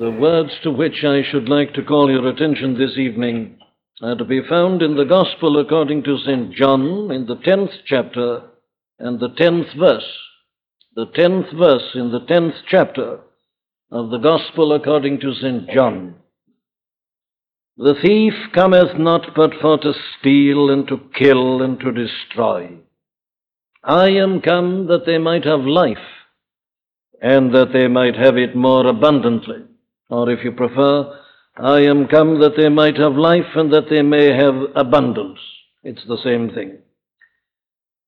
The words to which I should like to call your attention this evening are to be found in the Gospel according to St. John in the 10th chapter and the 10th verse. The 10th verse in the 10th chapter of the Gospel according to St. John. The thief cometh not but for to steal and to kill and to destroy. I am come that they might have life, and that they might have it more abundantly. Or if you prefer, I am come that they might have life and that they may have abundance. It's the same thing.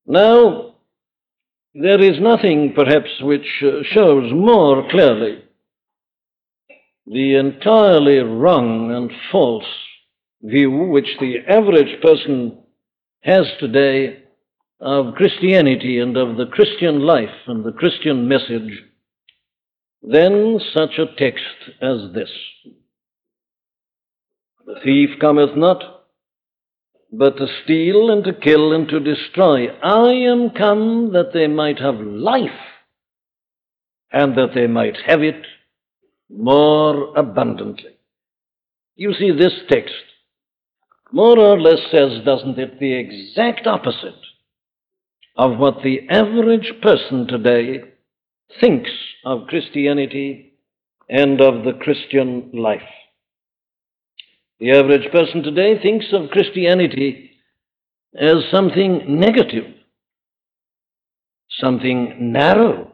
Now, there is nothing perhaps which uh, shows more clearly the entirely wrong and false view which the average person has today of Christianity and of the Christian life and the Christian message than such a text as this. The thief cometh not, but to steal and to kill and to destroy. I am come that they might have life, and that they might have it more abundantly. You see, this text more or less says, doesn't it, the exact opposite of what the average person today thinks of Christianity and of the Christian life. The average person today thinks of Christianity as something negative, something narrow,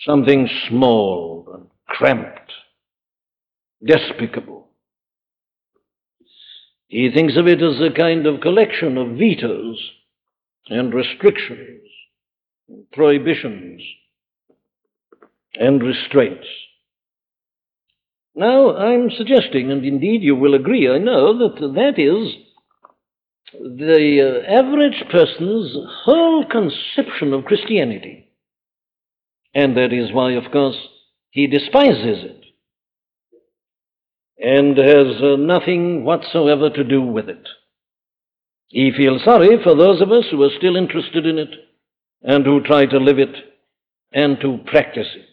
something small and cramped, despicable. He thinks of it as a kind of collection of vetoes and restrictions, and prohibitions, and restraints. Now, I'm suggesting, and indeed you will agree, I know, that that is the uh, average person's whole conception of Christianity. And that is why, of course, he despises it and has uh, nothing whatsoever to do with it. He feels sorry for those of us who are still interested in it and who try to live it and to practice it.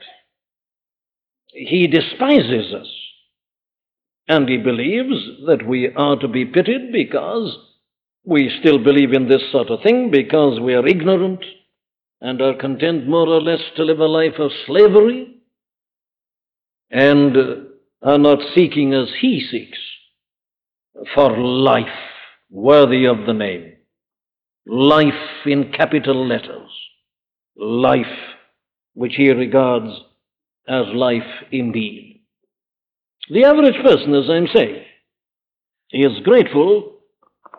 He despises us. And he believes that we are to be pitied because we still believe in this sort of thing, because we are ignorant and are content more or less to live a life of slavery and are not seeking as he seeks for life worthy of the name. Life in capital letters. Life which he regards as life indeed. The average person, as I'm saying, is grateful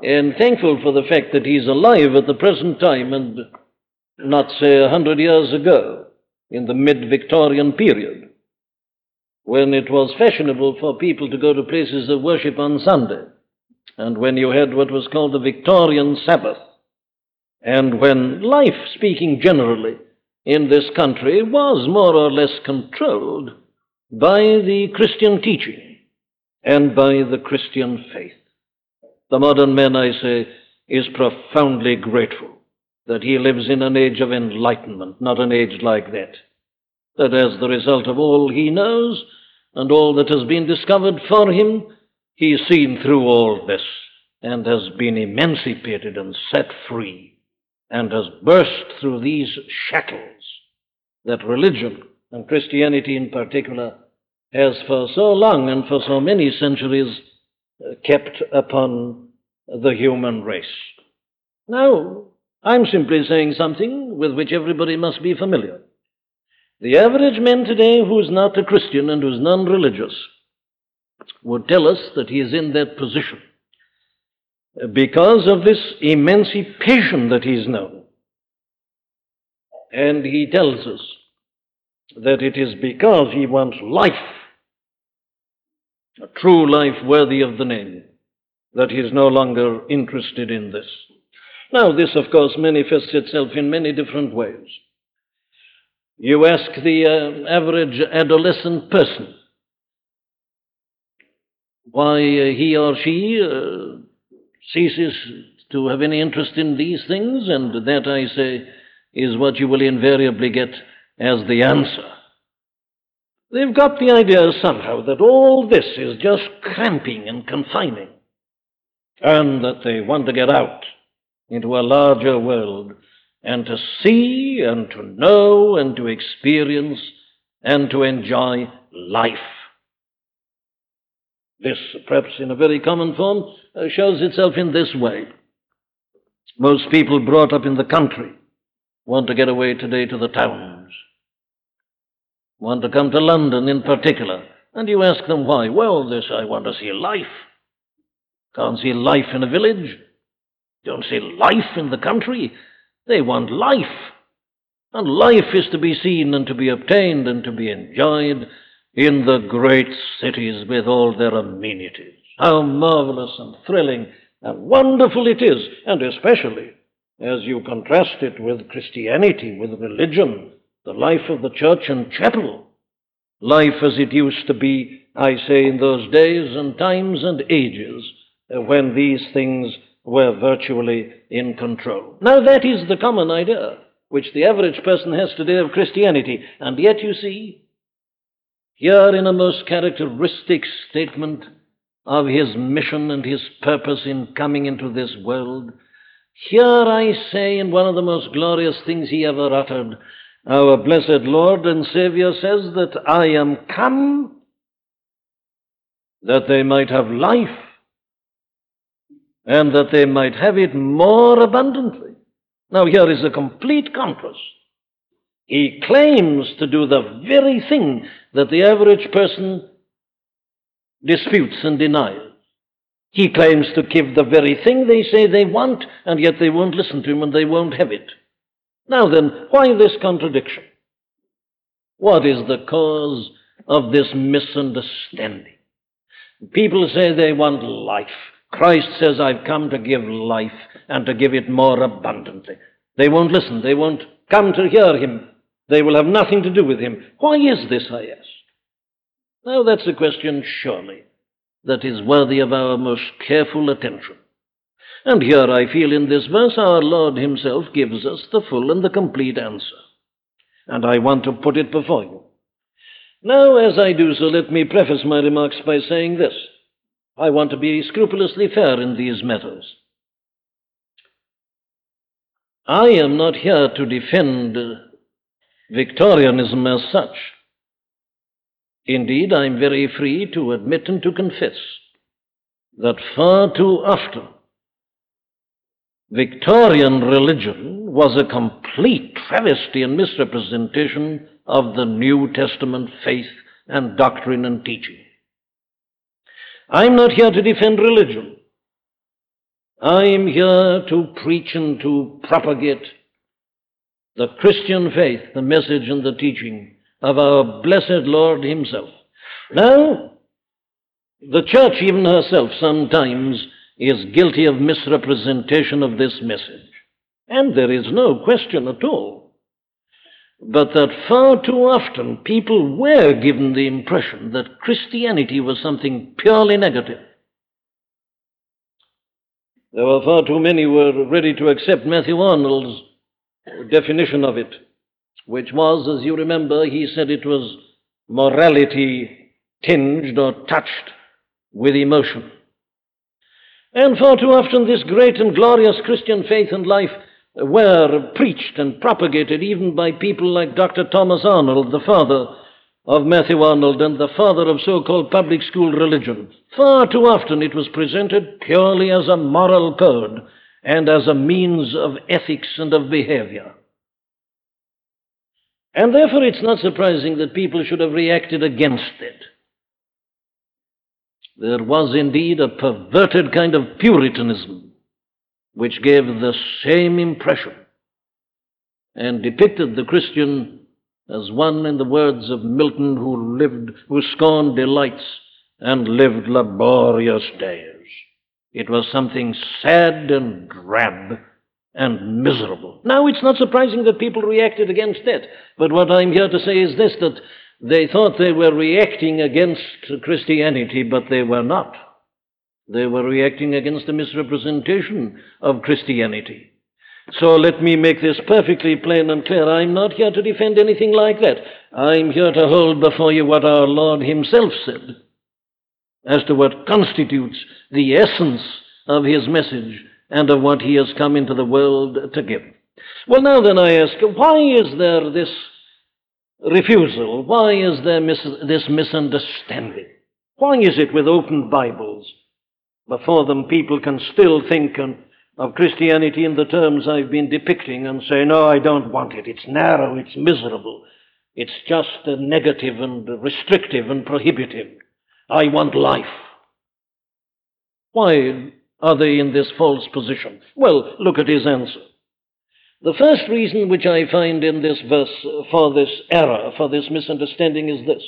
and thankful for the fact that he's alive at the present time and not, say, a hundred years ago, in the mid Victorian period, when it was fashionable for people to go to places of worship on Sunday, and when you had what was called the Victorian Sabbath, and when life, speaking generally, in this country was more or less controlled by the Christian teaching and by the Christian faith. The modern man, I say, is profoundly grateful that he lives in an age of enlightenment, not an age like that. That as the result of all he knows and all that has been discovered for him, he's seen through all this and has been emancipated and set free and has burst through these shackles that religion, and Christianity in particular, has for so long and for so many centuries uh, kept upon the human race. Now, I'm simply saying something with which everybody must be familiar. The average man today who's not a Christian and who's non religious would tell us that he is in that position because of this emancipation that he's known. And he tells us that it is because he wants life, a true life worthy of the name, that he is no longer interested in this. Now, this, of course, manifests itself in many different ways. You ask the uh, average adolescent person why uh, he or she uh, ceases to have any interest in these things, and that, I say, is what you will invariably get as the answer. They've got the idea somehow that all this is just cramping and confining, and that they want to get out into a larger world and to see and to know and to experience and to enjoy life. This, perhaps in a very common form, Uh, shows itself in this way. Most people brought up in the country want to get away today to the towns, want to come to London in particular. And you ask them why. Well, this, I want to see life. Can't see life in a village. Don't see life in the country. They want life. And life is to be seen and to be obtained and to be enjoyed in the great cities with all their amenities. How marvelous and thrilling and wonderful it is, and especially as you contrast it with Christianity, with religion, the life of the church and chapel. Life as it used to be, I say, in those days and times and ages uh, when these things were virtually in control. Now, that is the common idea which the average person has today of Christianity. And yet, you see, here in a most characteristic statement of his mission and his purpose in coming into this world, here I say, in one of the most glorious things he ever uttered, our blessed Lord and Savior says that I am come that they might have life and that they might have it more abundantly. Now, here is a complete contrast. He claims to do the very thing that the average person disputes and denies. He claims to give the very thing they say they want, and yet they won't listen to him and they won't have it. Now then, why this contradiction? What is the cause of this misunderstanding? People say they want life. Christ says, I've come to give life and to give it more abundantly. They won't listen. They won't come to hear him. They will have nothing to do with him. Why is this, I ask? Now, that's a question, surely, that is worthy of our most careful attention. And here I feel in this verse our Lord Himself gives us the full and the complete answer. And I want to put it before you. Now, as I do so, let me preface my remarks by saying this. I want to be scrupulously fair in these matters. I am not here to defend Victorianism as such. Indeed, I am very free to admit and to confess that far too often Victorian religion was a complete travesty and misrepresentation of the New Testament faith and doctrine and teaching. I'm not here to defend religion. I'm here to preach and to propagate the Christian faith, the message and the teaching of our blessed Lord Himself. Now, the church, even herself, sometimes is guilty of misrepresentation of this message. And there is no question at all. But that far too often people were given the impression that Christianity was something purely negative. There were far too many who were ready to accept Matthew Arnold's definition of it, which was, as you remember, he said it was morality tinged or touched with emotion. And far too often, this great and glorious Christian faith and life were preached and propagated even by people like Dr. Thomas Arnold, the father of Matthew Arnold and the father of so called public school religion. Far too often it was presented purely as a moral code and as a means of ethics and of behavior. And therefore, it's not surprising that people should have reacted against it. There was indeed a perverted kind of Puritanism which gave the same impression and depicted the Christian as one, in the words of Milton, who lived, who scorned delights and lived laborious days. It was something sad and drab and miserable. Now, it's not surprising that people reacted against it, but what I'm here to say is this that they thought they were reacting against Christianity, but they were not. They were reacting against the misrepresentation of Christianity. So let me make this perfectly plain and clear. I'm not here to defend anything like that. I'm here to hold before you what our Lord Himself said as to what constitutes the essence of His message and of what He has come into the world to give. Well, now then, I ask, why is there this refusal? Why is there mis- this misunderstanding? Why is it with open Bibles before them people can still think of Christianity in the terms I've been depicting and say, no, I don't want it. It's narrow, it's miserable, it's just negative and restrictive and prohibitive. I want life. Why are they in this false position? Well, look at his answer. The first reason which I find in this verse uh, for this error, for this misunderstanding, is this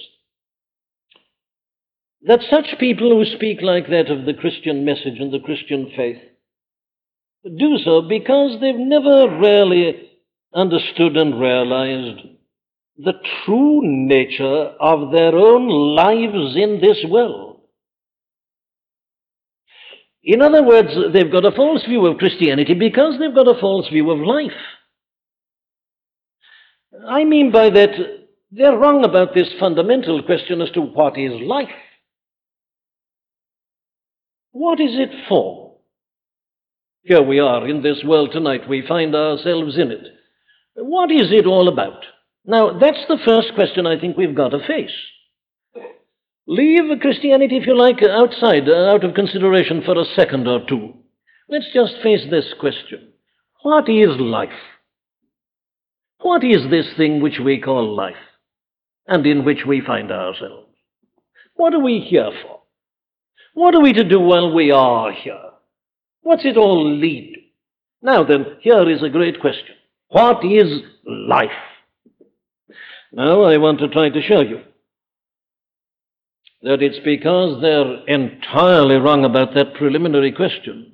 that such people who speak like that of the Christian message and the Christian faith do so because they've never really understood and realized the true nature of their own lives in this world. In other words, they've got a false view of Christianity because they've got a false view of life. I mean by that, they're wrong about this fundamental question as to what is life. What is it for? Here we are in this world tonight. We find ourselves in it. What is it all about? Now, that's the first question I think we've got to face. Leave Christianity, if you like, outside, uh, out of consideration for a second or two. Let's just face this question What is life? What is this thing which we call life and in which we find ourselves? What are we here for? What are we to do while we are here? What's it all lead to? Now then, here is a great question. What is life? Now I want to try to show you that it's because they're entirely wrong about that preliminary question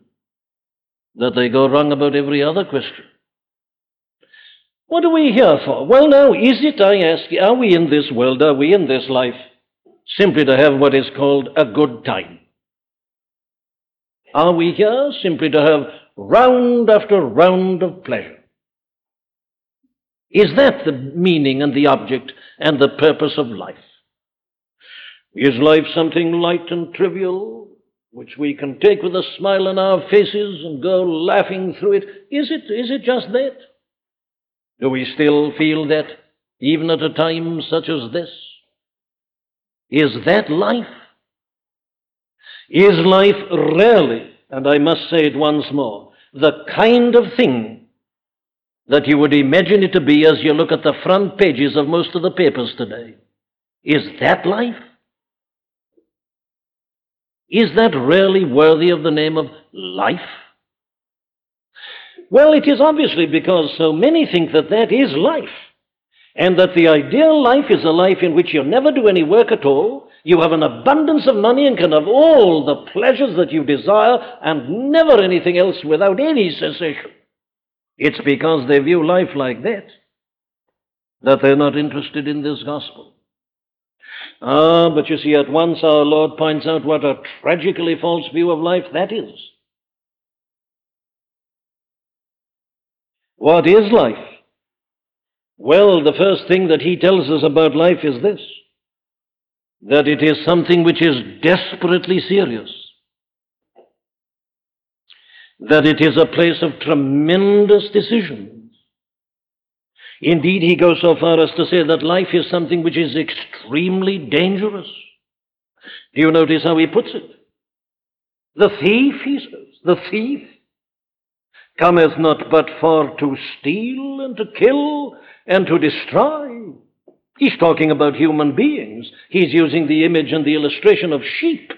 that they go wrong about every other question. What are we here for? Well, now, is it, I ask you, are we in this world, are we in this life, simply to have what is called a good time? Are we here simply to have round after round of pleasure? Is that the meaning and the object and the purpose of life? Is life something light and trivial, which we can take with a smile on our faces and go laughing through it? Is it, is it just that? Do we still feel that, even at a time such as this? Is that life? Is life really, and I must say it once more, the kind of thing that you would imagine it to be as you look at the front pages of most of the papers today? Is that life? Is that really worthy of the name of life? Well, it is obviously because so many think that that is life, and that the ideal life is a life in which you never do any work at all, you have an abundance of money and can have all the pleasures that you desire, and never anything else without any cessation. It's because they view life like that that they're not interested in this gospel. Ah, but you see, at once our Lord points out what a tragically false view of life that is. What is life? Well, the first thing that he tells us about life is this that it is something which is desperately serious, that it is a place of tremendous decisions. Indeed, he goes so far as to say that life is something which is extremely dangerous. Do you notice how he puts it? The thief, he says, the thief cometh not but for to steal and to kill and to destroy. He's talking about human beings. He's using the image and the illustration of sheep.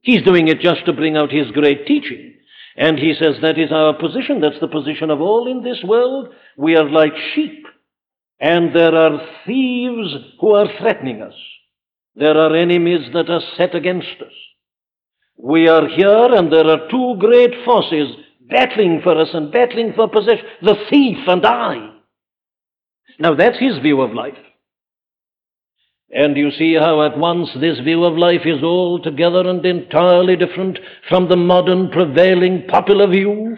He's doing it just to bring out his great teaching. And he says that is our position. That's the position of all in this world. We are like sheep. And there are thieves who are threatening us. There are enemies that are set against us. We are here, and there are two great forces battling for us and battling for possession the thief and I. Now, that's his view of life. And you see how at once this view of life is altogether and entirely different from the modern prevailing popular view.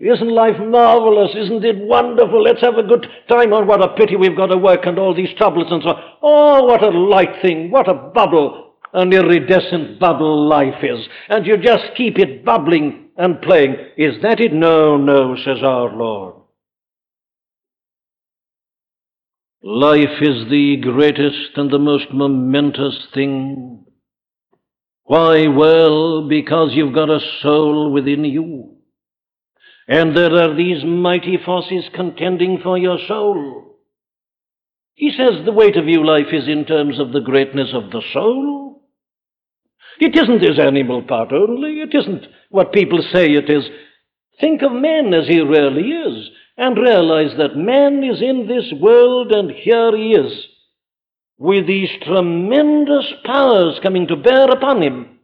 Isn't life marvelous? Isn't it wonderful? Let's have a good time. Oh, what a pity we've got to work and all these troubles and so on. Oh, what a light thing. What a bubble. An iridescent bubble life is. And you just keep it bubbling and playing. Is that it? No, no, says our Lord. Life is the greatest and the most momentous thing. Why? Well, because you've got a soul within you. And there are these mighty forces contending for your soul. He says the way to view life is in terms of the greatness of the soul. It isn't this animal part only. It isn't what people say it is. Think of man as he really is and realize that man is in this world and here he is with these tremendous powers coming to bear upon him.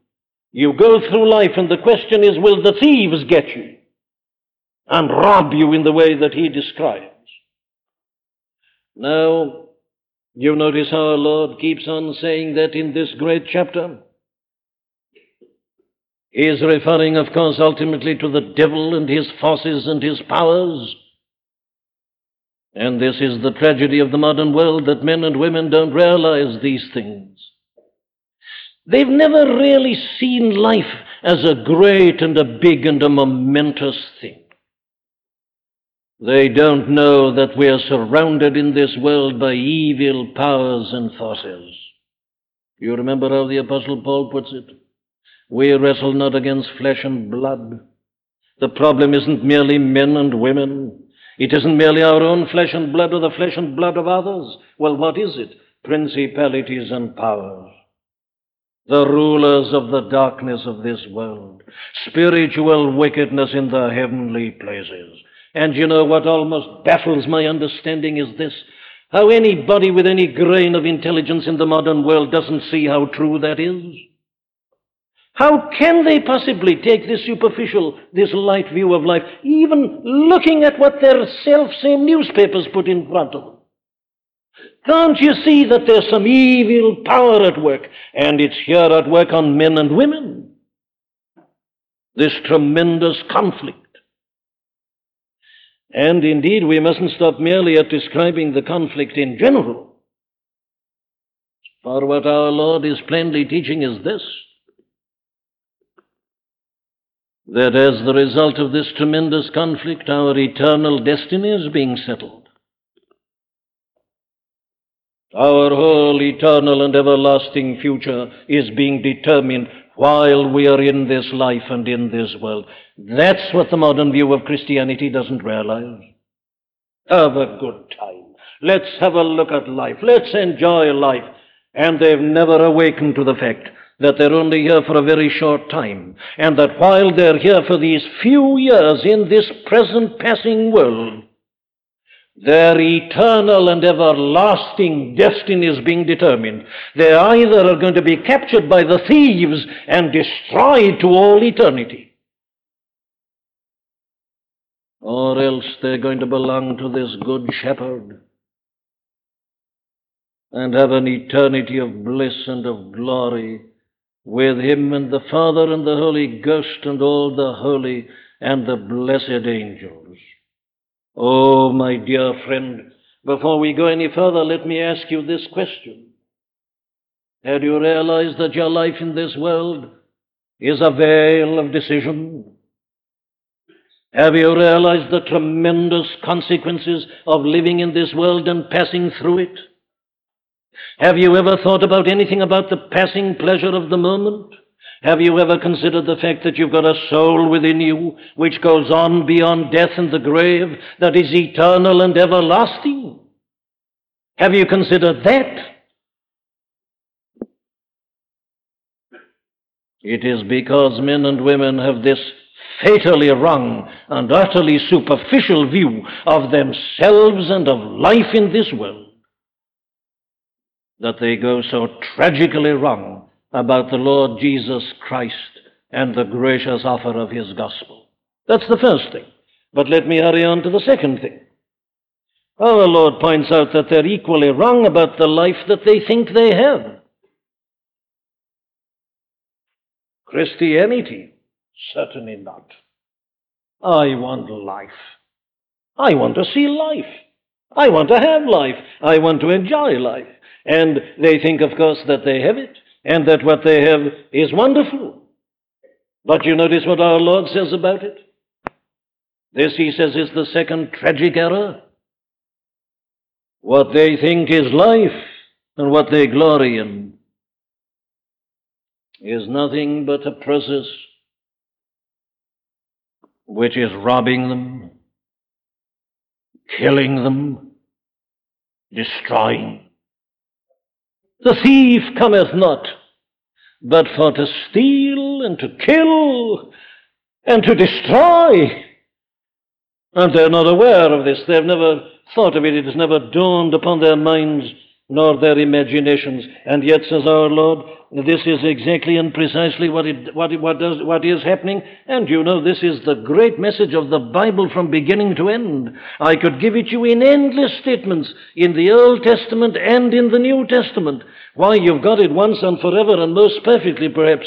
You go through life and the question is, will the thieves get you? and rob you in the way that he describes. Now, you notice how our Lord keeps on saying that in this great chapter? He is referring, of course, ultimately to the devil and his forces and his powers. And this is the tragedy of the modern world that men and women don't realize these things. They've never really seen life as a great and a big and a momentous thing. They don't know that we are surrounded in this world by evil powers and forces. You remember how the Apostle Paul puts it? We wrestle not against flesh and blood. The problem isn't merely men and women. It isn't merely our own flesh and blood or the flesh and blood of others. Well, what is it? Principalities and powers. The rulers of the darkness of this world. Spiritual wickedness in the heavenly places. And you know what almost baffles my understanding is this how anybody with any grain of intelligence in the modern world doesn't see how true that is. How can they possibly take this superficial, this light view of life, even looking at what their self same newspapers put in front of them? Can't you see that there's some evil power at work, and it's here at work on men and women? This tremendous conflict. And indeed, we mustn't stop merely at describing the conflict in general. For what our Lord is plainly teaching is this that as the result of this tremendous conflict, our eternal destiny is being settled. Our whole eternal and everlasting future is being determined while we are in this life and in this world. That's what the modern view of Christianity doesn't realize. Have a good time. Let's have a look at life. Let's enjoy life. And they've never awakened to the fact that they're only here for a very short time, and that while they're here for these few years in this present passing world, their eternal and everlasting destiny is being determined. They either are going to be captured by the thieves and destroyed to all eternity, or else they're going to belong to this good shepherd and have an eternity of bliss and of glory with him and the Father and the Holy Ghost and all the holy and the blessed angels. Oh, my dear friend, before we go any further, let me ask you this question. Have you realized that your life in this world is a vale of decision? Have you realized the tremendous consequences of living in this world and passing through it? Have you ever thought about anything about the passing pleasure of the moment? Have you ever considered the fact that you've got a soul within you which goes on beyond death and the grave, that is eternal and everlasting? Have you considered that? It is because men and women have this fatally wrong and utterly superficial view of themselves and of life in this world that they go so tragically wrong about the Lord Jesus Christ and the gracious offer of his gospel. That's the first thing. But let me hurry on to the second thing. Our Lord points out that they're equally wrong about the life that they think they have. Christianity? Certainly not. I want life. I want to see life. I want to have life. I want to enjoy life. And they think, of course, that they have it and that what they have is wonderful. But you notice what our Lord says about it? This, he says, is the second tragic error. What they think is life and what they glory in is nothing but a process which is robbing them, killing them, destroying. The thief cometh not but for to steal and to kill and to destroy. And they're not aware of this. They've never thought of it. It has never dawned upon their minds nor their imaginations. And yet, says our Lord, this is exactly and precisely what, it, what, what, does, what is happening. And you know, this is the great message of the Bible from beginning to end. I could give it you in endless statements in the Old Testament and in the New Testament. Why, you've got it once and forever, and most perfectly, perhaps,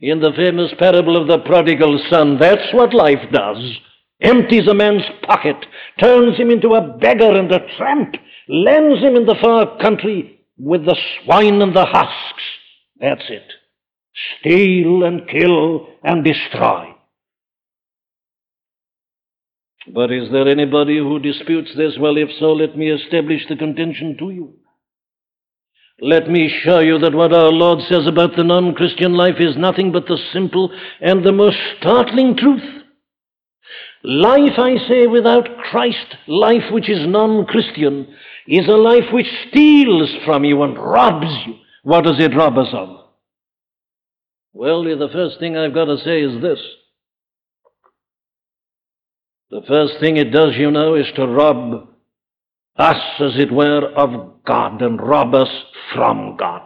in the famous parable of the prodigal son. That's what life does empties a man's pocket, turns him into a beggar and a tramp, lands him in the far country with the swine and the husks. That's it. Steal and kill and destroy. But is there anybody who disputes this? Well, if so, let me establish the contention to you. Let me show you that what our Lord says about the non Christian life is nothing but the simple and the most startling truth. Life, I say, without Christ, life which is non Christian, is a life which steals from you and robs you. What does it rob us of? Well, the first thing I've got to say is this. The first thing it does, you know, is to rob us, as it were, of God and rob us from God.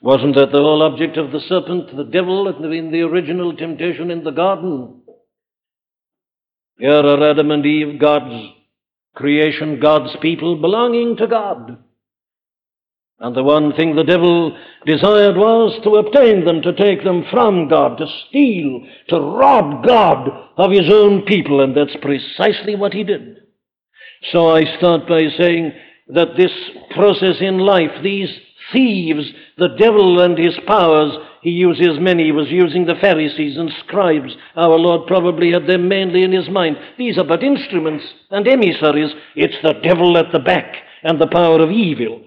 Wasn't that the whole object of the serpent, the devil, in the original temptation in the garden? Here are Adam and Eve, God's creation, God's people, belonging to God. And the one thing the devil desired was to obtain them, to take them from God, to steal, to rob God of his own people, and that's precisely what he did. So I start by saying that this process in life, these thieves, the devil and his powers, he uses many. He was using the Pharisees and scribes. Our Lord probably had them mainly in his mind. These are but instruments and emissaries. It's the devil at the back and the power of evil.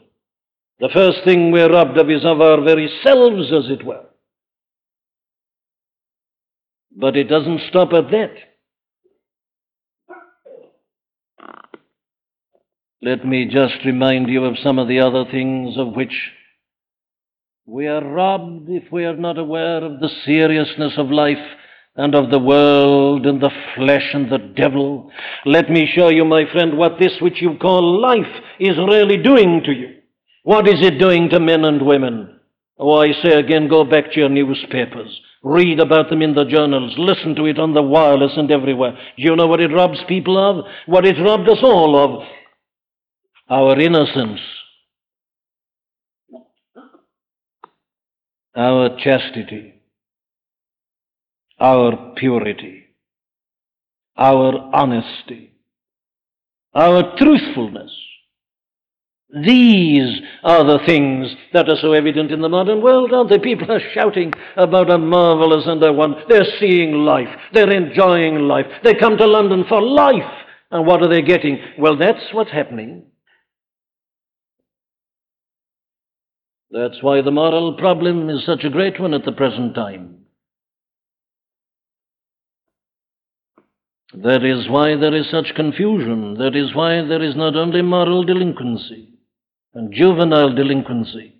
The first thing we're robbed of is of our very selves, as it were. But it doesn't stop at that. Let me just remind you of some of the other things of which we are robbed if we are not aware of the seriousness of life and of the world and the flesh and the devil. Let me show you, my friend, what this which you call life is really doing to you. What is it doing to men and women? Oh, I say again, go back to your newspapers. Read about them in the journals. Listen to it on the wireless and everywhere. Do you know what it robs people of? What it robbed us all of? our innocence, our chastity, our purity, our honesty, our truthfulness. These are the things that are so evident in the modern world, aren't they? People are shouting about a marvelous and a one. They're seeing life. They're enjoying life. They come to London for life. And what are they getting? Well, that's what's happening That's why the moral problem is such a great one at the present time. That is why there is such confusion. That is why there is not only moral delinquency and juvenile delinquency,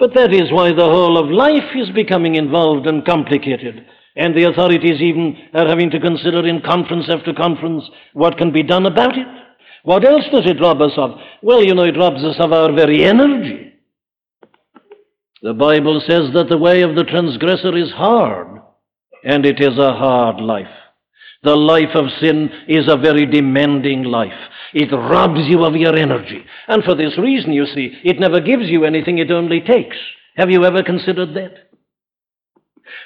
but that is why the whole of life is becoming involved and complicated. And the authorities even are having to consider in conference after conference what can be done about it. What else does it rob us of? Well, you know, it robs us of our very energy. The Bible says that the way of the transgressor is hard, and it is a hard life. The life of sin is a very demanding life. It robs you of your energy. And for this reason, you see, it never gives you anything, it only takes. Have you ever considered that?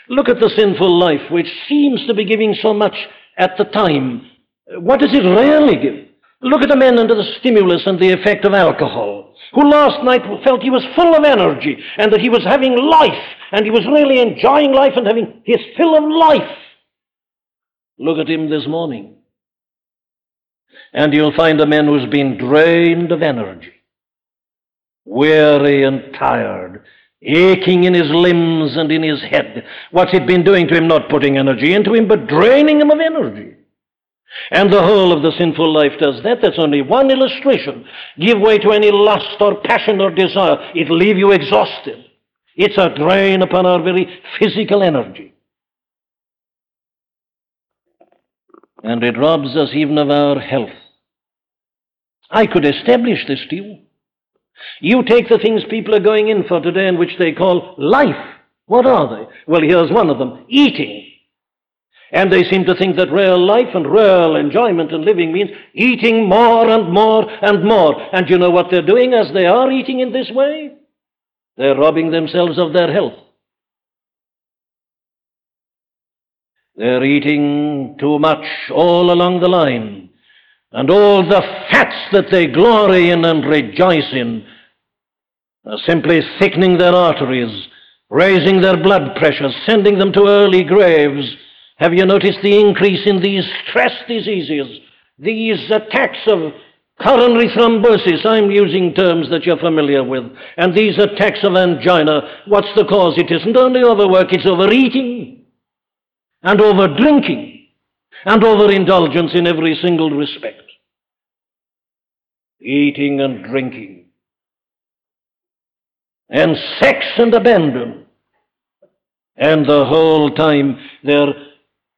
Look at the sinful life, which seems to be giving so much at the time. What does it really give? Look at a man under the stimulus and the effect of alcohol, who last night felt he was full of energy and that he was having life and he was really enjoying life and having his fill of life. Look at him this morning. And you'll find a man who's been drained of energy, weary and tired, aching in his limbs and in his head. What's it been doing to him? Not putting energy into him, but draining him of energy. And the whole of the sinful life does that. That's only one illustration. Give way to any lust or passion or desire, it'll leave you exhausted. It's a drain upon our very physical energy. And it robs us even of our health. I could establish this to you. You take the things people are going in for today and which they call life. What are they? Well, here's one of them eating. And they seem to think that real life and real enjoyment and living means eating more and more and more. And you know what they're doing as they are eating in this way? They're robbing themselves of their health. They're eating too much all along the line. And all the fats that they glory in and rejoice in are simply thickening their arteries, raising their blood pressure, sending them to early graves have you noticed the increase in these stress diseases, these attacks of coronary thrombosis? I'm using terms that you're familiar with. And these attacks of angina, what's the cause? It isn't only overwork, it's overeating and overdrinking and overindulgence in every single respect. Eating and drinking. And sex and abandon. And the whole time they're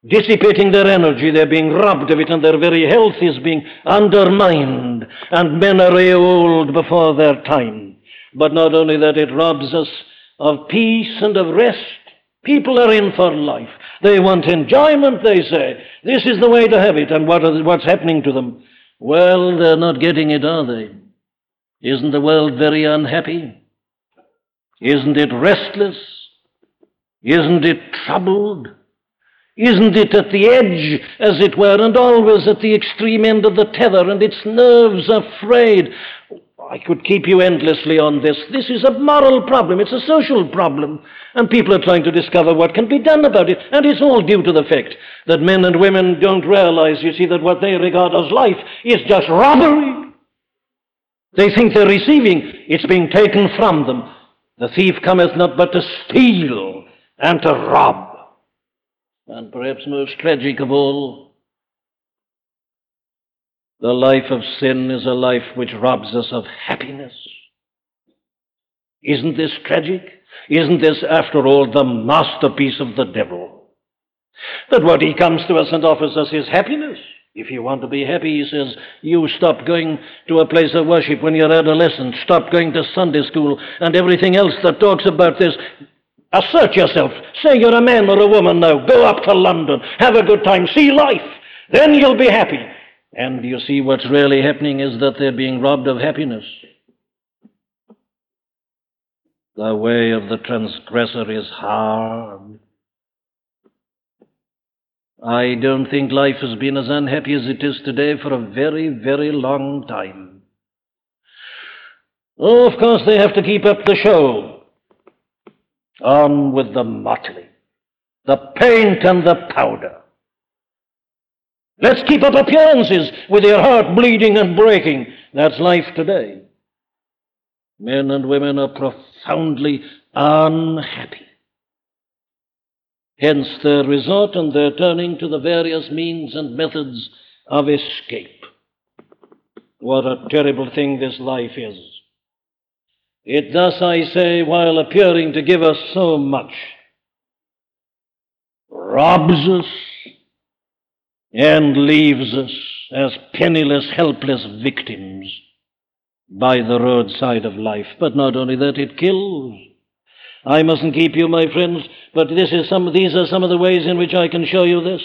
dissipating their energy, they're being robbed of it, and their very health is being undermined, and men are old before their time. But not only that, it robs us of peace and of rest. People are in for life. They want enjoyment, they say. This is the way to have it. And what are, what's happening to them? Well, they're not getting it, are they? Isn't the world very unhappy? Isn't it restless? Isn't it troubled? Isn't it at the edge, as it were, and always at the extreme end of the tether, and its nerves are frayed? I could keep you endlessly on this. This is a moral problem, it's a social problem, and people are trying to discover what can be done about it, and it's all due to the fact that men and women don't realize, you see, that what they regard as life is just robbery. They think they're receiving, it's being taken from them. The thief cometh not but to steal and to rob. And perhaps most tragic of all, the life of sin is a life which robs us of happiness. Isn't this tragic? Isn't this, after all, the masterpiece of the devil? That what he comes to us and offers us is happiness. If you want to be happy, he says, you stop going to a place of worship when you're adolescent, stop going to Sunday school and everything else that talks about this. Assert yourself. Say you're a man or a woman now. Go up to London. Have a good time. See life. Then you'll be happy. And you see what's really happening is that they're being robbed of happiness. The way of the transgressor is hard. I don't think life has been as unhappy as it is today for a very, very long time. Oh, of course, they have to keep up the show. On with the motley, the paint and the powder. Let's keep up appearances with your heart bleeding and breaking. That's life today. Men and women are profoundly unhappy. Hence their resort and their turning to the various means and methods of escape. What a terrible thing this life is. It thus, I say, while appearing to give us so much, robs us and leaves us as penniless, helpless victims by the roadside of life. But not only that, it kills. I mustn't keep you, my friends, but this is some, these are some of the ways in which I can show you this.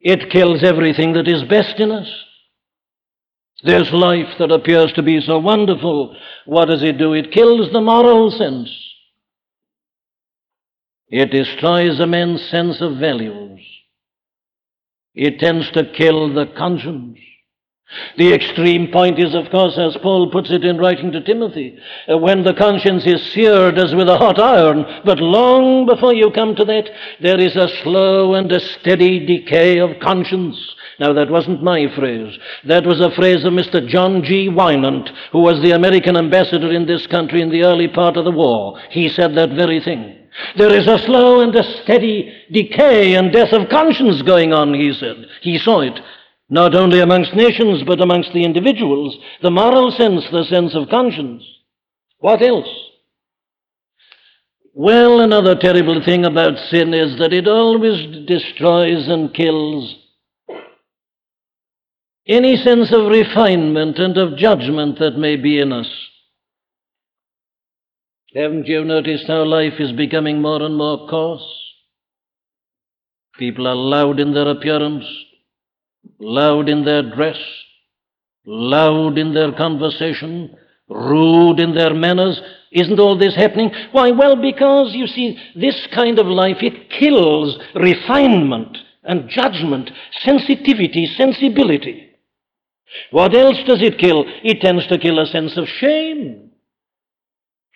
It kills everything that is best in us. This life that appears to be so wonderful, what does it do? It kills the moral sense. It destroys a man's sense of values. It tends to kill the conscience. The extreme point is, of course, as Paul puts it in writing to Timothy, uh, when the conscience is seared as with a hot iron. But long before you come to that, there is a slow and a steady decay of conscience. Now, that wasn't my phrase. That was a phrase of Mr. John G. Winant, who was the American ambassador in this country in the early part of the war. He said that very thing. There is a slow and a steady decay and death of conscience going on, he said. He saw it not only amongst nations, but amongst the individuals, the moral sense, the sense of conscience. What else? Well, another terrible thing about sin is that it always destroys and kills any sense of refinement and of judgment that may be in us. Haven't you noticed how life is becoming more and more coarse? People are loud in their appearance, loud in their dress, loud in their conversation, rude in their manners. Isn't all this happening? Why, well, because you see, this kind of life, it kills refinement and judgment, sensitivity, sensibility. What else does it kill? It tends to kill a sense of shame.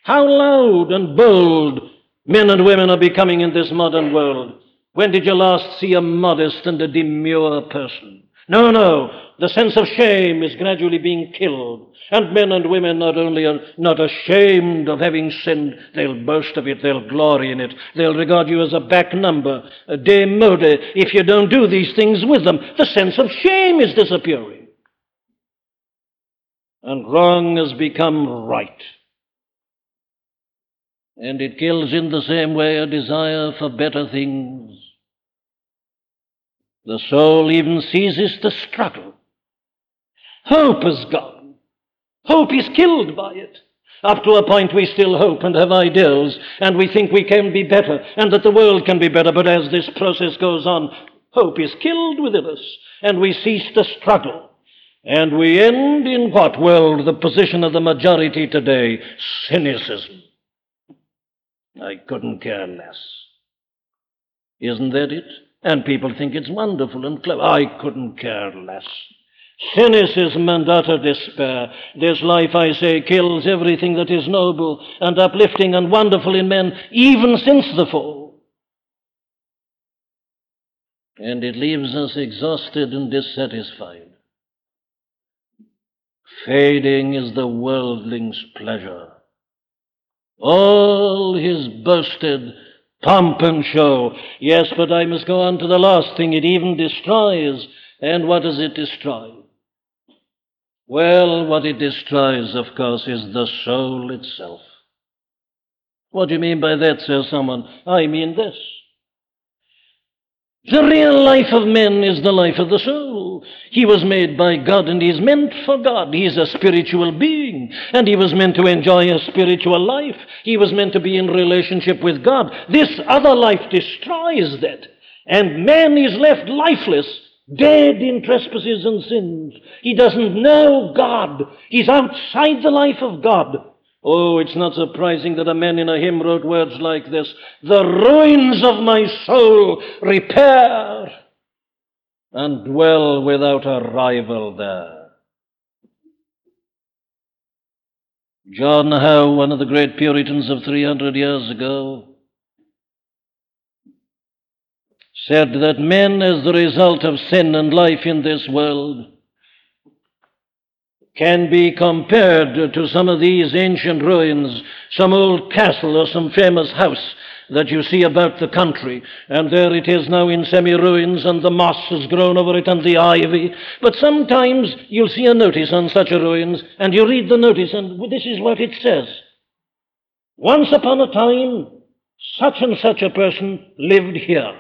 How loud and bold men and women are becoming in this modern world. When did you last see a modest and a demure person? No, no. The sense of shame is gradually being killed. And men and women not only are not ashamed of having sinned, they'll boast of it, they'll glory in it, they'll regard you as a back number, a demode, if you don't do these things with them. The sense of shame is disappearing. And wrong has become right. And it kills in the same way a desire for better things. The soul even ceases to struggle. Hope is gone. Hope is killed by it. Up to a point, we still hope and have ideals, and we think we can be better, and that the world can be better. But as this process goes on, hope is killed within us, and we cease to struggle. And we end in what world? The position of the majority today cynicism. I couldn't care less. Isn't that it? And people think it's wonderful and clever. I couldn't care less. Cynicism and utter despair. This life, I say, kills everything that is noble and uplifting and wonderful in men, even since the fall. And it leaves us exhausted and dissatisfied. Fading is the worldling's pleasure. All his boasted pomp and show. Yes, but I must go on to the last thing. It even destroys. And what does it destroy? Well, what it destroys, of course, is the soul itself. What do you mean by that, says someone? I mean this. The real life of men is the life of the soul. He was made by God and he's meant for God. He's a spiritual being and he was meant to enjoy a spiritual life. He was meant to be in relationship with God. This other life destroys that. And man is left lifeless, dead in trespasses and sins. He doesn't know God. He's outside the life of God. Oh, it's not surprising that a man in a hymn wrote words like this The ruins of my soul repair and dwell without a rival there. John Howe, one of the great Puritans of 300 years ago, said that men, as the result of sin and life in this world, can be compared to some of these ancient ruins, some old castle or some famous house that you see about the country. And there it is now in semi ruins, and the moss has grown over it and the ivy. But sometimes you'll see a notice on such a ruins, and you read the notice, and this is what it says Once upon a time, such and such a person lived here.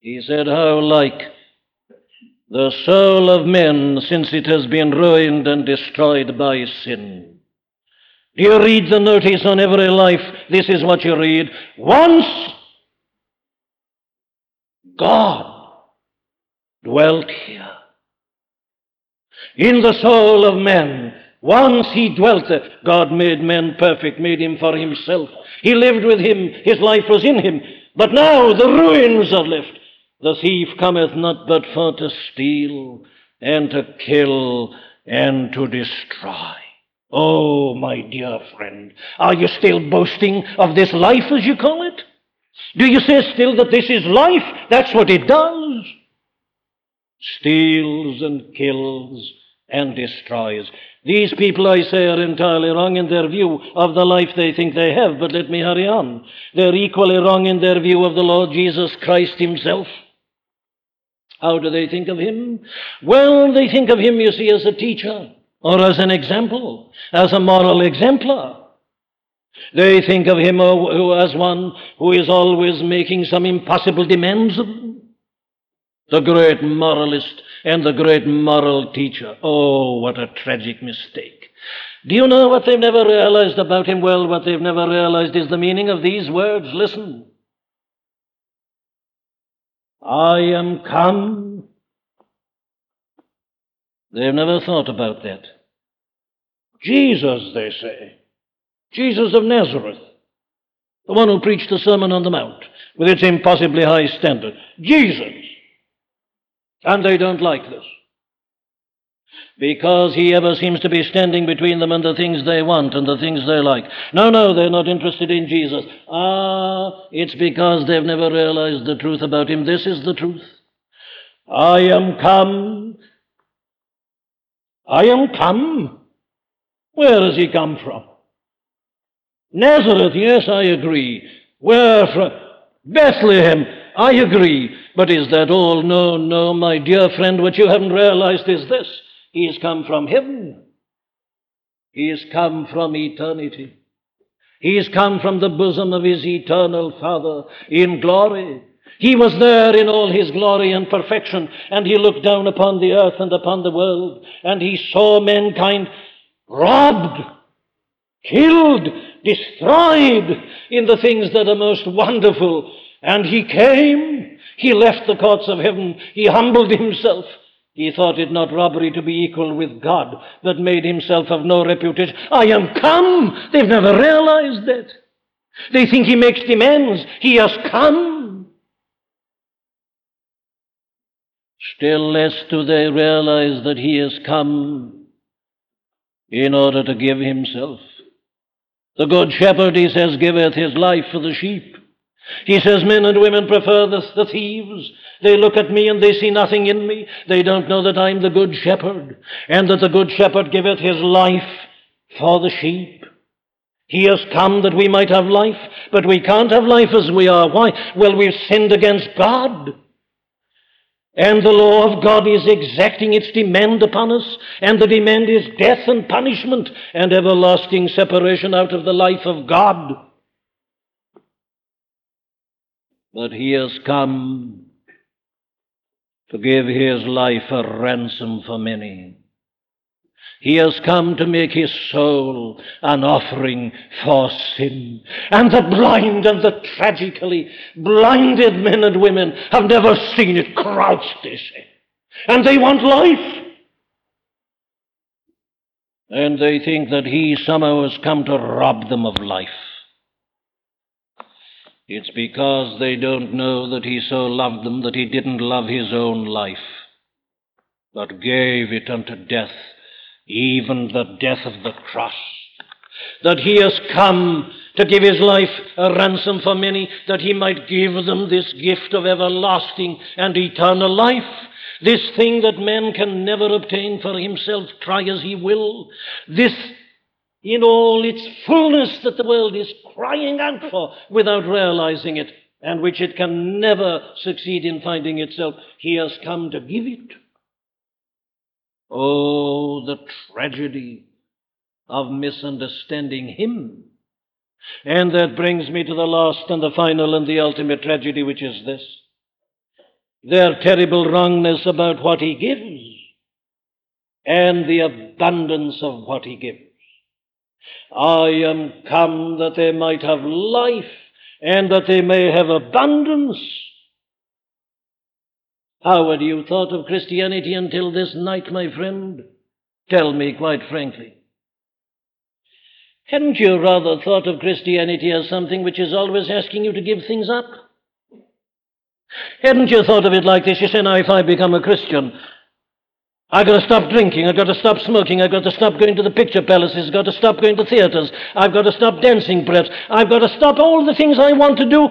He said, How like the soul of men since it has been ruined and destroyed by sin. Do you read the notice on every life? This is what you read. Once God dwelt here. In the soul of man, Once he dwelt there. God made man perfect, made him for himself. He lived with him, his life was in him. But now the ruins are left. The thief cometh not but for to steal and to kill and to destroy. Oh, my dear friend, are you still boasting of this life, as you call it? Do you say still that this is life? That's what it does. Steals and kills and destroys. These people, I say, are entirely wrong in their view of the life they think they have, but let me hurry on. They're equally wrong in their view of the Lord Jesus Christ Himself. How do they think of Him? Well, they think of Him, you see, as a teacher, or as an example, as a moral exemplar. They think of Him oh, oh, as one who is always making some impossible demands of them. The great moralist and the great moral teacher. Oh, what a tragic mistake. Do you know what they've never realized about him? Well, what they've never realized is the meaning of these words. Listen. I am come. They've never thought about that. Jesus, they say. Jesus of Nazareth. The one who preached the Sermon on the Mount with its impossibly high standard. Jesus. And they don't like this. Because he ever seems to be standing between them and the things they want and the things they like. No, no, they're not interested in Jesus. Ah, it's because they've never realized the truth about him. This is the truth. I am come. I am come. Where has he come from? Nazareth, yes, I agree. Where from? Bethlehem, I agree. But is that all? No, no, my dear friend, what you haven't realized is this. He has come from heaven. He has come from eternity. He has come from the bosom of his eternal Father in glory. He was there in all his glory and perfection, and he looked down upon the earth and upon the world, and he saw mankind robbed, killed, destroyed in the things that are most wonderful. And he came he left the courts of heaven. He humbled himself. He thought it not robbery to be equal with God, but made himself of no reputation. I am come. They've never realized that. They think he makes demands. He has come. Still less do they realize that he has come in order to give himself. The good shepherd, he says, giveth his life for the sheep. He says men and women prefer the, the, thieves. They look at me and they see nothing in me. They don't know that I'm the good shepherd, and that the good shepherd giveth his life for the sheep. He has come that we might have life, but we can't have life as we are. Why? Well, we've sinned against God. And the law of God is exacting its demand upon us, and the demand is death and punishment and everlasting separation out of the life of God. But he has come to give his life a ransom for many. He has come to make his soul an offering for sin. And the blind and the tragically blinded men and women have never seen it crouched, they say. And they want life. And they think that he somehow has come to rob them of life. It's because they don't know that he so loved them that he didn't love his own life, but gave it unto death, even the death of the cross. That he has come to give his life a ransom for many, that he might give them this gift of everlasting and eternal life. This thing that man can never obtain for himself, try as he will. This in all its fullness that the world is crying out for without realizing it, and which it can never succeed in finding itself. He has come to give it. Oh, the tragedy of misunderstanding Him. And that brings me to the last and the final and the ultimate tragedy, which is this their terrible wrongness about what He gives and the abundance of what He gives. I am come that they might have life and that they may have abundance. How had you thought of Christianity until this night, my friend? Tell me quite frankly. Hadn't you rather thought of Christianity as something which is always asking you to give things up? Hadn't you thought of it like this? You say, now, if I become a Christian, I've got to stop drinking. I've got to stop smoking. I've got to stop going to the picture palaces. I've got to stop going to theaters. I've got to stop dancing, perhaps. I've got to stop all the things I want to do.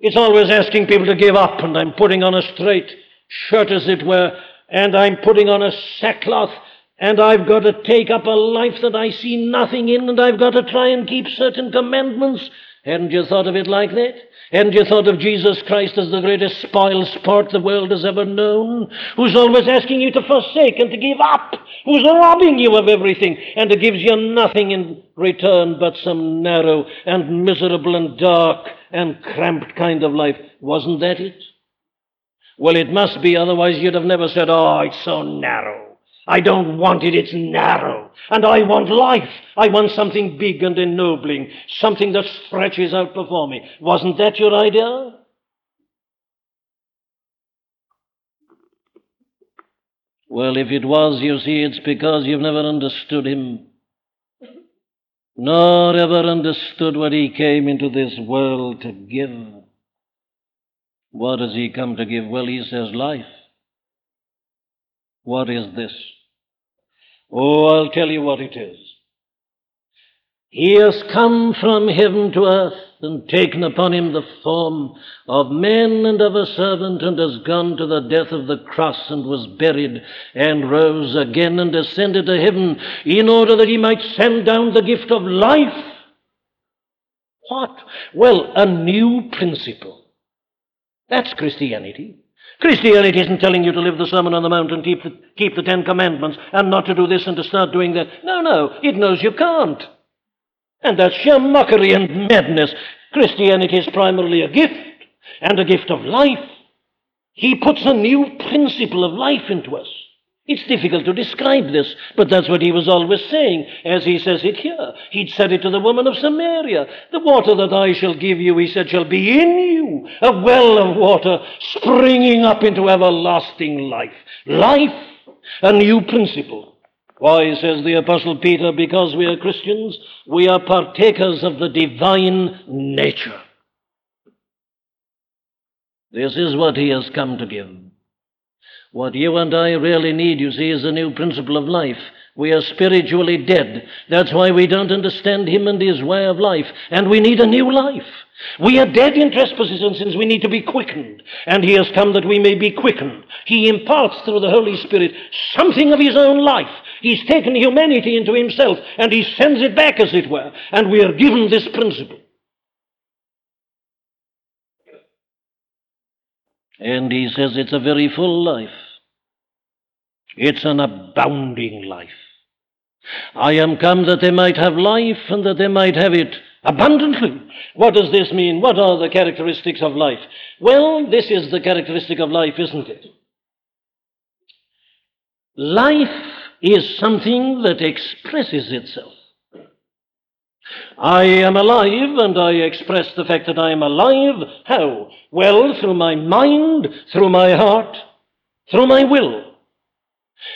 It's always asking people to give up, and I'm putting on a straight shirt, as it were, and I'm putting on a sackcloth, and I've got to take up a life that I see nothing in, and I've got to try and keep certain commandments. Hadn't you thought of it like that? Hadn't you thought of Jesus Christ as the greatest spoil sport the world has ever known? Who's always asking you to forsake and to give up? Who's robbing you of everything and who gives you nothing in return but some narrow and miserable and dark and cramped kind of life? Wasn't that it? Well, it must be, otherwise you'd have never said, Oh, it's so narrow. I don't want it, it's narrow. And I want life. I want something big and ennobling, something that stretches out before me. Wasn't that your idea? Well, if it was, you see, it's because you've never understood him, nor ever understood what he came into this world to give. What does he come to give? Well, he says life. What is this? Oh, I'll tell you what it is. He has come from heaven to earth and taken upon him the form of man and of a servant and has gone to the death of the cross and was buried and rose again and ascended to heaven in order that he might send down the gift of life. What? Well, a new principle. That's Christianity. Christianity isn't telling you to live the Sermon on the Mount and keep the, keep the Ten Commandments and not to do this and to start doing that. No, no, it knows you can't. And that's sheer mockery and madness. Christianity is primarily a gift and a gift of life. He puts a new principle of life into us. It's difficult to describe this, but that's what he was always saying, as he says it here. He'd said it to the woman of Samaria. The water that I shall give you, he said, shall be in you, a well of water springing up into everlasting life. Life, a new principle. Why, says the Apostle Peter, because we are Christians, we are partakers of the divine nature. This is what he has come to give. What you and I really need, you see, is a new principle of life. We are spiritually dead. That's why we don't understand Him and His way of life. And we need a new life. We are dead in trespasses and sins. We need to be quickened. And He has come that we may be quickened. He imparts through the Holy Spirit something of His own life. He's taken humanity into Himself and He sends it back, as it were. And we are given this principle. And he says it's a very full life. It's an abounding life. I am come that they might have life and that they might have it abundantly. What does this mean? What are the characteristics of life? Well, this is the characteristic of life, isn't it? Life is something that expresses itself. I am alive and I express the fact that I am alive. How? Well, through my mind, through my heart, through my will.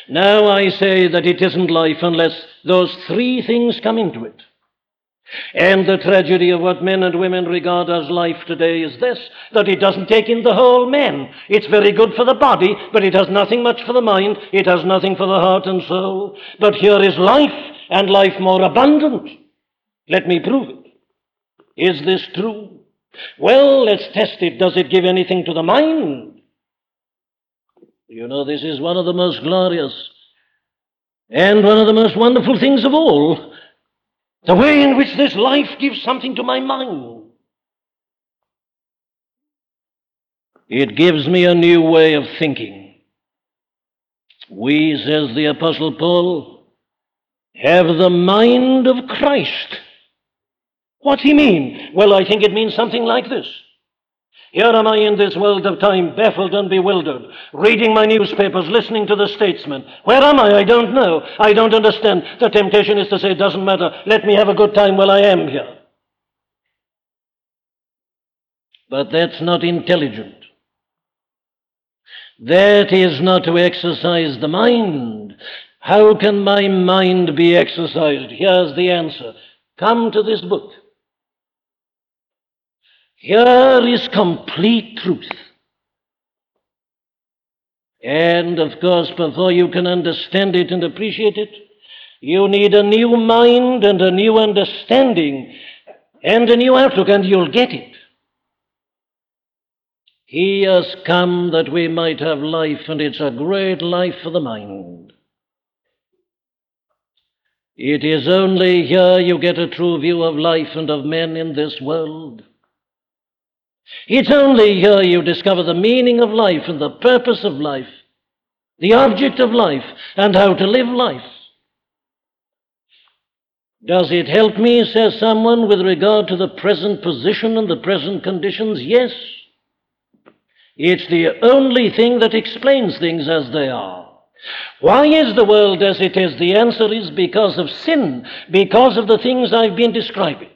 Now I say that it isn't life unless those three things come into it. And the tragedy of what men and women regard as life today is this that it doesn't take in the whole man. It's very good for the body, but it has nothing much for the mind, it has nothing for the heart and soul. But here is life, and life more abundant. Let me prove it. Is this true? Well, let's test it. Does it give anything to the mind? You know, this is one of the most glorious and one of the most wonderful things of all. The way in which this life gives something to my mind. It gives me a new way of thinking. We, says the Apostle Paul, have the mind of Christ. What's he mean? Well, I think it means something like this. Here am I in this world of time, baffled and bewildered, reading my newspapers, listening to the statesmen. Where am I? I don't know. I don't understand. The temptation is to say, it doesn't matter. Let me have a good time while I am here. But that's not intelligent. That is not to exercise the mind. How can my mind be exercised? Here's the answer come to this book. Here is complete truth. And of course, before you can understand it and appreciate it, you need a new mind and a new understanding and a new outlook, and you'll get it. He has come that we might have life, and it's a great life for the mind. It is only here you get a true view of life and of men in this world. It's only here you discover the meaning of life and the purpose of life, the object of life, and how to live life. Does it help me, says someone, with regard to the present position and the present conditions? Yes. It's the only thing that explains things as they are. Why is the world as it is? The answer is because of sin, because of the things I've been describing.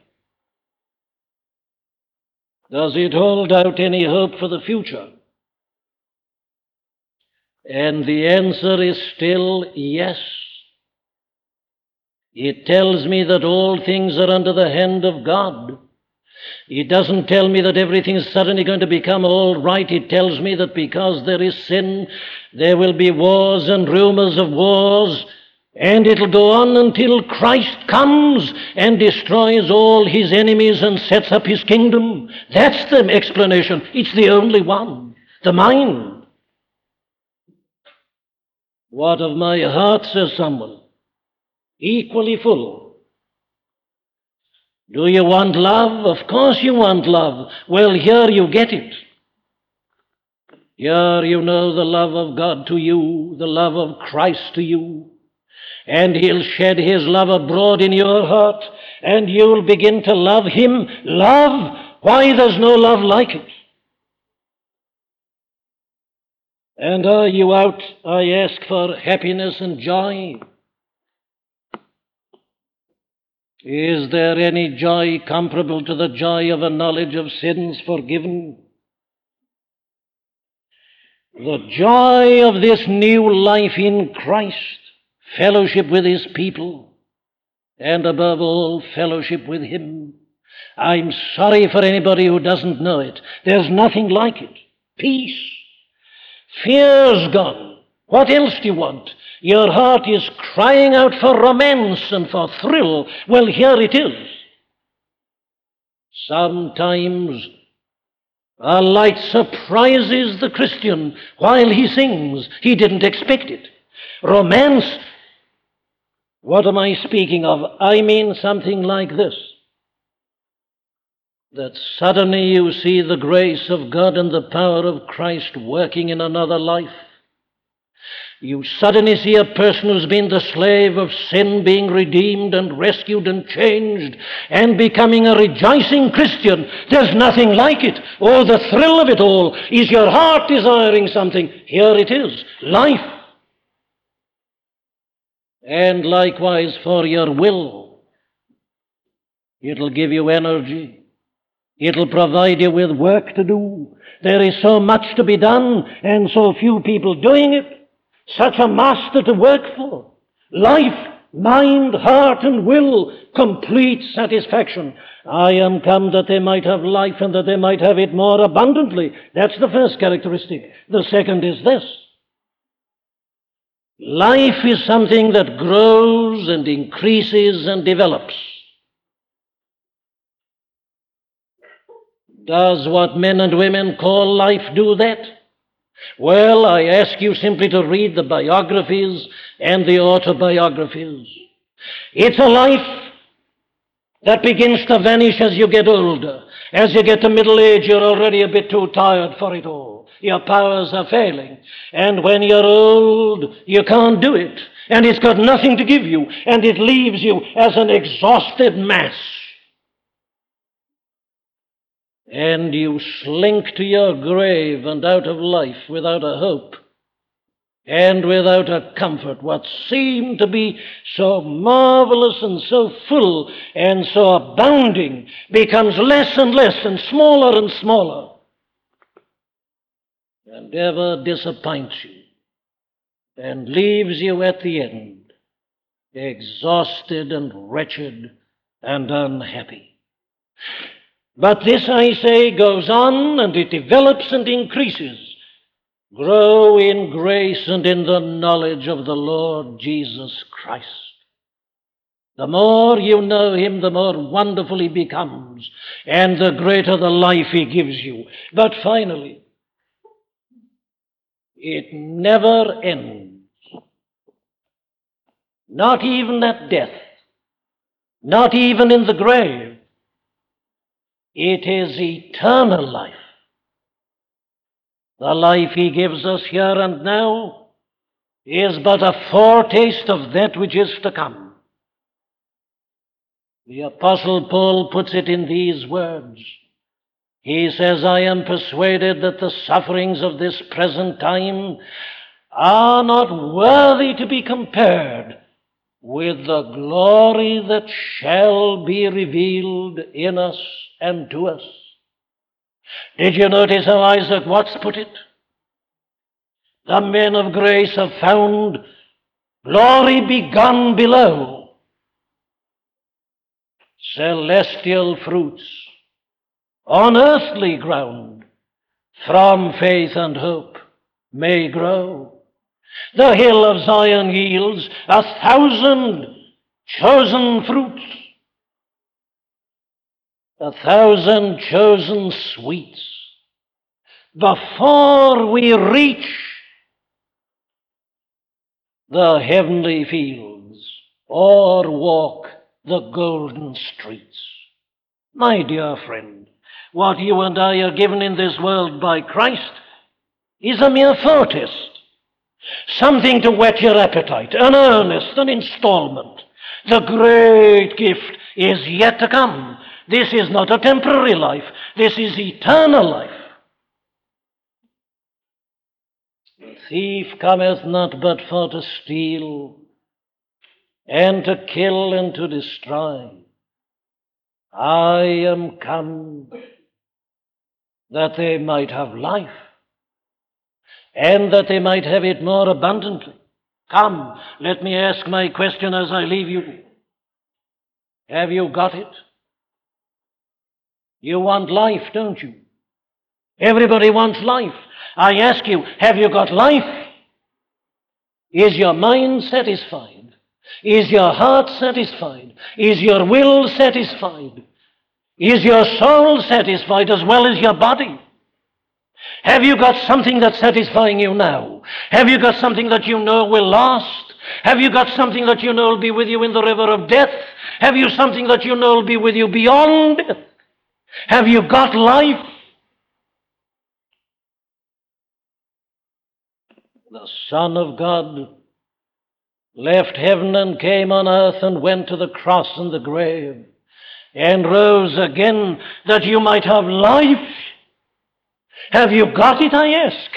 Does it hold out any hope for the future? And the answer is still yes. It tells me that all things are under the hand of God. It doesn't tell me that everything is suddenly going to become all right. It tells me that because there is sin, there will be wars and rumors of wars, and it'll go on until Christ comes and destroys all his enemies and sets up his kingdom. That's the explanation. It's the only one. The mind. What of my heart, says someone? Equally full. Do you want love? Of course you want love. Well, here you get it. Here you know the love of God to you, the love of Christ to you. And He'll shed His love abroad in your heart, and you'll begin to love Him. Love? Why, there's no love like it. And are you out, I ask, for happiness and joy? Is there any joy comparable to the joy of a knowledge of sins forgiven? The joy of this new life in Christ, fellowship with His people, and above all, fellowship with Him. I'm sorry for anybody who doesn't know it. There's nothing like it. Peace. Fear's gone. What else do you want? Your heart is crying out for romance and for thrill. Well, here it is. Sometimes a light surprises the Christian while he sings. He didn't expect it. Romance, what am I speaking of? I mean something like this that suddenly you see the grace of God and the power of Christ working in another life. You suddenly see a person who's been the slave of sin being redeemed and rescued and changed and becoming a rejoicing Christian. There's nothing like it. Oh, the thrill of it all is your heart desiring something. Here it is life. And likewise for your will. It'll give you energy. It'll provide you with work to do. There is so much to be done and so few people doing it. Such a master to work for. Life, mind, heart, and will, complete satisfaction. I am come that they might have life and that they might have it more abundantly. That's the first characteristic. The second is this. Life is something that grows and increases and develops. Does what men and women call life do that? Well, I ask you simply to read the biographies and the autobiographies. It's a life that begins to vanish as you get older. As you get to middle age, you're already a bit too tired for it all. Your powers are failing. And when you're old, you can't do it. And it's got nothing to give you. And it leaves you as an exhausted mass and you slink to your grave and out of life without a hope and without a comfort. What seemed to be so marvelous and so full and so abounding becomes less and less and smaller and smaller and ever disappoints you and leaves you at the end exhausted and wretched and unhappy. But this, I say, goes on and it develops and increases. Grow in grace and in the knowledge of the Lord Jesus Christ. The more you know him, the more wonderful he becomes, and the greater the life he gives you. But finally, it never ends. Not even at death, not even in the grave. It is eternal life. The life he gives us here and now is but a foretaste of that which is to come. The Apostle Paul puts it in these words. He says, I am persuaded that the sufferings of this present time are not worthy to be compared with the glory that shall be revealed in us and to us. Did you notice how Isaac Watts put it? The men of grace have found glory begun below, celestial fruits on earthly ground from faith and hope may grow. The hill of Zion yields a thousand chosen fruits, a thousand chosen sweets before we reach the heavenly fields or walk the golden streets. My dear friend, what you and I are given in this world by Christ is a mere foretaste. Something to whet your appetite, an earnest, an installment. The great gift is yet to come. This is not a temporary life, this is eternal life. The thief cometh not but for to steal, and to kill, and to destroy. I am come that they might have life and that they might have it more abundantly. Come, let me ask my question as I leave you. Have you got it? You want life, don't you? Everybody wants life. I ask you, have you got life? Is your mind satisfied? Is your heart satisfied? Is your will satisfied? Is your soul satisfied as well as your body? Have you got something that's satisfying you now? Have you got something that you know will last? Have you got something that you know will be with you in the river of death? Have you something that you know will be with you beyond death? Have you got life? The Son of God left heaven and came on earth and went to the cross and the grave and rose again that you might have life have you got it, I ask?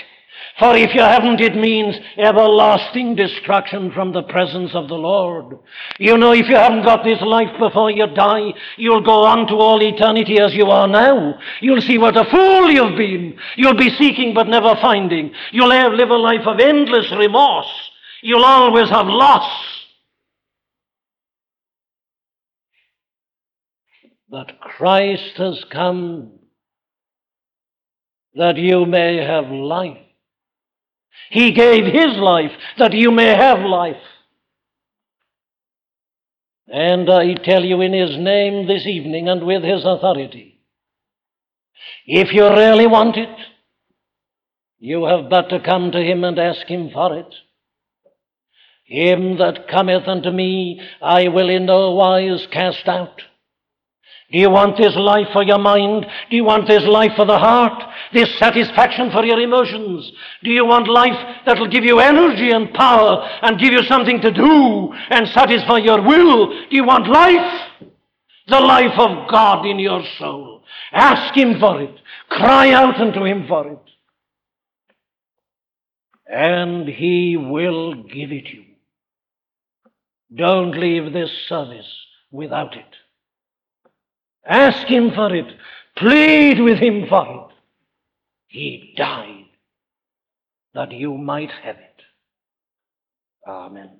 For if you haven't, it means everlasting destruction from the presence of the Lord. You know, if you haven't got this life before you die, you'll go on to all eternity as you are now. You'll see what a fool you've been. You'll be seeking but never finding. You'll live a life of endless remorse. You'll always have loss. But Christ has come that you may have life. He gave His life that you may have life. And I tell you in His name this evening and with His authority, if you really want it, you have but to come to Him and ask Him for it. Him that cometh unto me, I will in no wise cast out. Do you want this life for your mind? Do you want this life for the heart? This satisfaction for your emotions? Do you want life that will give you energy and power and give you something to do and satisfy your will? Do you want life? The life of God in your soul. Ask Him for it. Cry out unto Him for it. And He will give it you. Don't leave this service without it. Ask Him for it. Plead with Him for it. He died that you might have it. Amen.